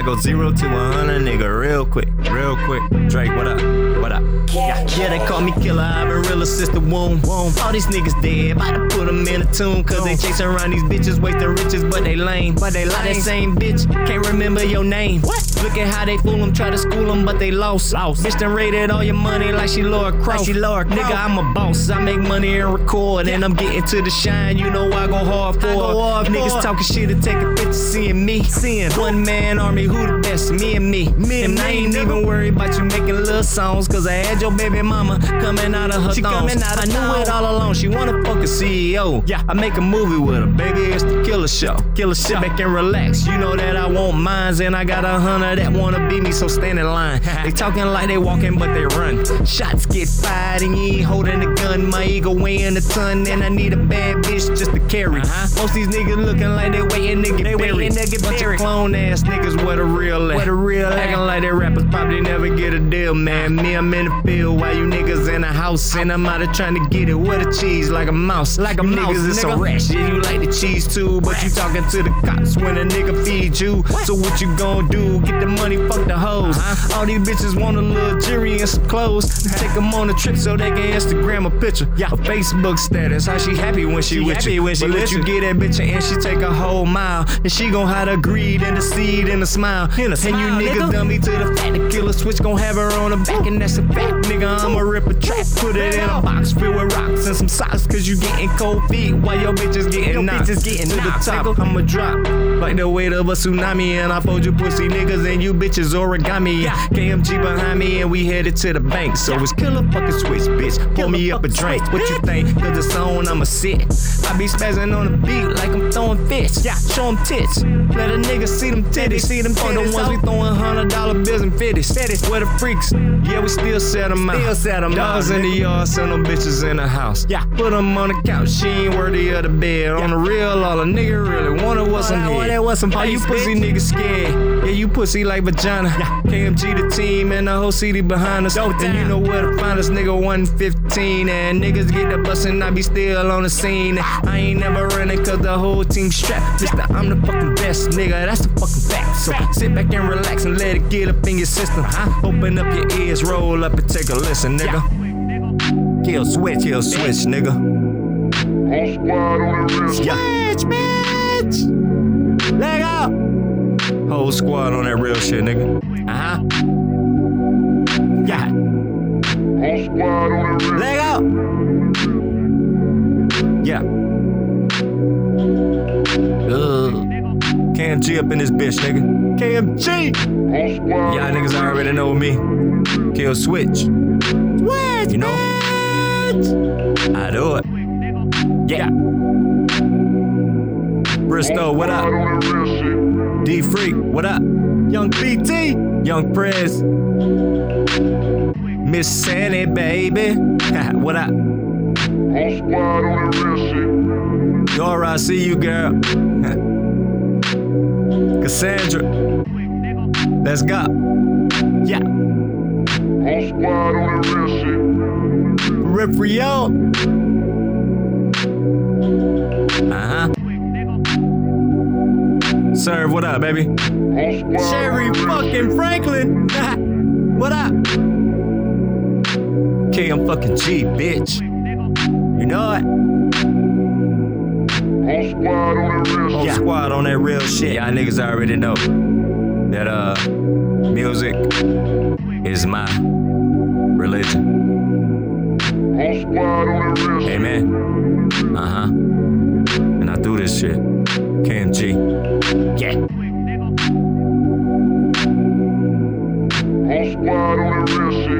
I go zero to a hundred, nigga, real quick, real quick. Drake, what up? What up? Yeah, yeah, they call me killer. I've been real assist the womb. All these niggas dead, about to put them in a tomb. Cause they chasing around these bitches, wasting riches, but they lame. But they lie, that same bitch, can't remember your name. What? Look at how they fool them, try to school them, but they lost. lost. Bitch done raided all your money like she Laura Croft. Like she Laura Nigga, I'm a boss. I make money and record, and I'm getting to the shine. You know I go hard for. Go hard Niggas for. talking shit and taking pictures, seeing me. Seeing one man army, who the best? Me and me. Me and, and I ain't even worried about you making little songs, cause I had your baby mama coming out of her she thongs. Coming out of I knew it all along. She wanna fuck a CEO. Yeah, I make a movie with her, baby. The show. Killer show. Sit back and relax. You know that I want mines, and I got a hundred that wanna be me, so stand in line. they talking like they walking, but they run. Shots get fired, and you ain't holding a gun. My ego weighing a ton, and I need a bad bitch just to carry. Uh-huh. Most these niggas looking like they waiting to get they buried. Waiting to get Bunch buried. of clone ass niggas, what a real at. What a real Acting like they rappers probably never get a deal, man. Me, I'm in the field while you niggas in the house, and I'm out of trying to get it. What a cheese, like a mouse. Like a you mouse, niggas, it's nigga. a rash. Yeah, you like the cheese too, but you talking to the cops when a nigga feed you. So what you gonna do? Get the money, Uh-huh. All these bitches want a little jewelry and some clothes. Take them on a trip so they can Instagram a picture. Yeah. A Facebook status, how she happy when she, she with you. When she but let you get that bitch and she take a whole mile. And she gon' hide the greed and the seed and the smile. And, and you niggas nigga. dummy to the the killer switch gon' have her on the back. And that's a fact, nigga. I'ma rip a trap, put it in a box filled with rocks and some socks. Cause you getting cold feet while your bitches getting your knocked. Bitches getting to knocked, the top. Nigga. I'ma drop like the weight of a tsunami. And I fold you pussy niggas and you bitches origami. KMG behind me and we headed to the bank. So it's killer fucking switch, bitch. Pour me up a drink. What you think? Cause it's on, I'ma sit. I be spazzing on the beat like I'm throwing fists. Yeah, show them tits. Let a nigga see them titties. See them titties. the ones we oh. throwing hundred dollar bills and fifties. Fifties. Where the freaks? Yeah, we still set them out. Still set them Dogs out. in the yard, send them bitches in the house. Yeah, put them on the couch. She ain't worthy of the bed. Yeah. On the real, all a nigga really wanted was some head. That was some you pussy niggas scared. Yeah, you pussy like vagina. Yeah. KMG the team and the whole city behind us. Dope and you know where to find us, nigga. 115 and niggas get the bus and I be still on the scene. I ain't never running cause the whole team strapped. Mister, I'm the fucking best, nigga. That's the fucking fact. So sit back and relax and let it get up in your system. Huh? Open up your ears, roll up and take a listen, nigga. Kill switch, kill switch, nigga. Switch, bitch! Leg up! Whole squad on that real shit, nigga. Uh huh. Leg out! Yeah. Ugh. KMG up in this bitch, nigga. KMG! Y'all niggas already know me. Kill switch. Switch, you know? Bitch. I do it. Yeah. Bristow, what up? D Freak, what up? Young BT, Young Prez. Miss Sandy, baby. what up? Go squad on the real shit. Dora, I see you, girl. Cassandra. Let's go. Yeah. Peripheral. Uh huh. Serve, what up, baby? Sherry fucking Franklin. what up? KM fucking G, bitch. You know it. Whole yeah. squad on that real shit. Y'all niggas already know that uh music is my religion. Whole squad on that real shit. Amen. Uh-huh. And I do this shit. KMG. Yeah. Whole squad on that real shit.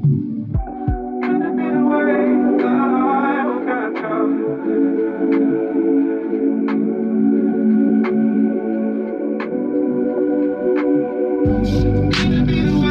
Should be the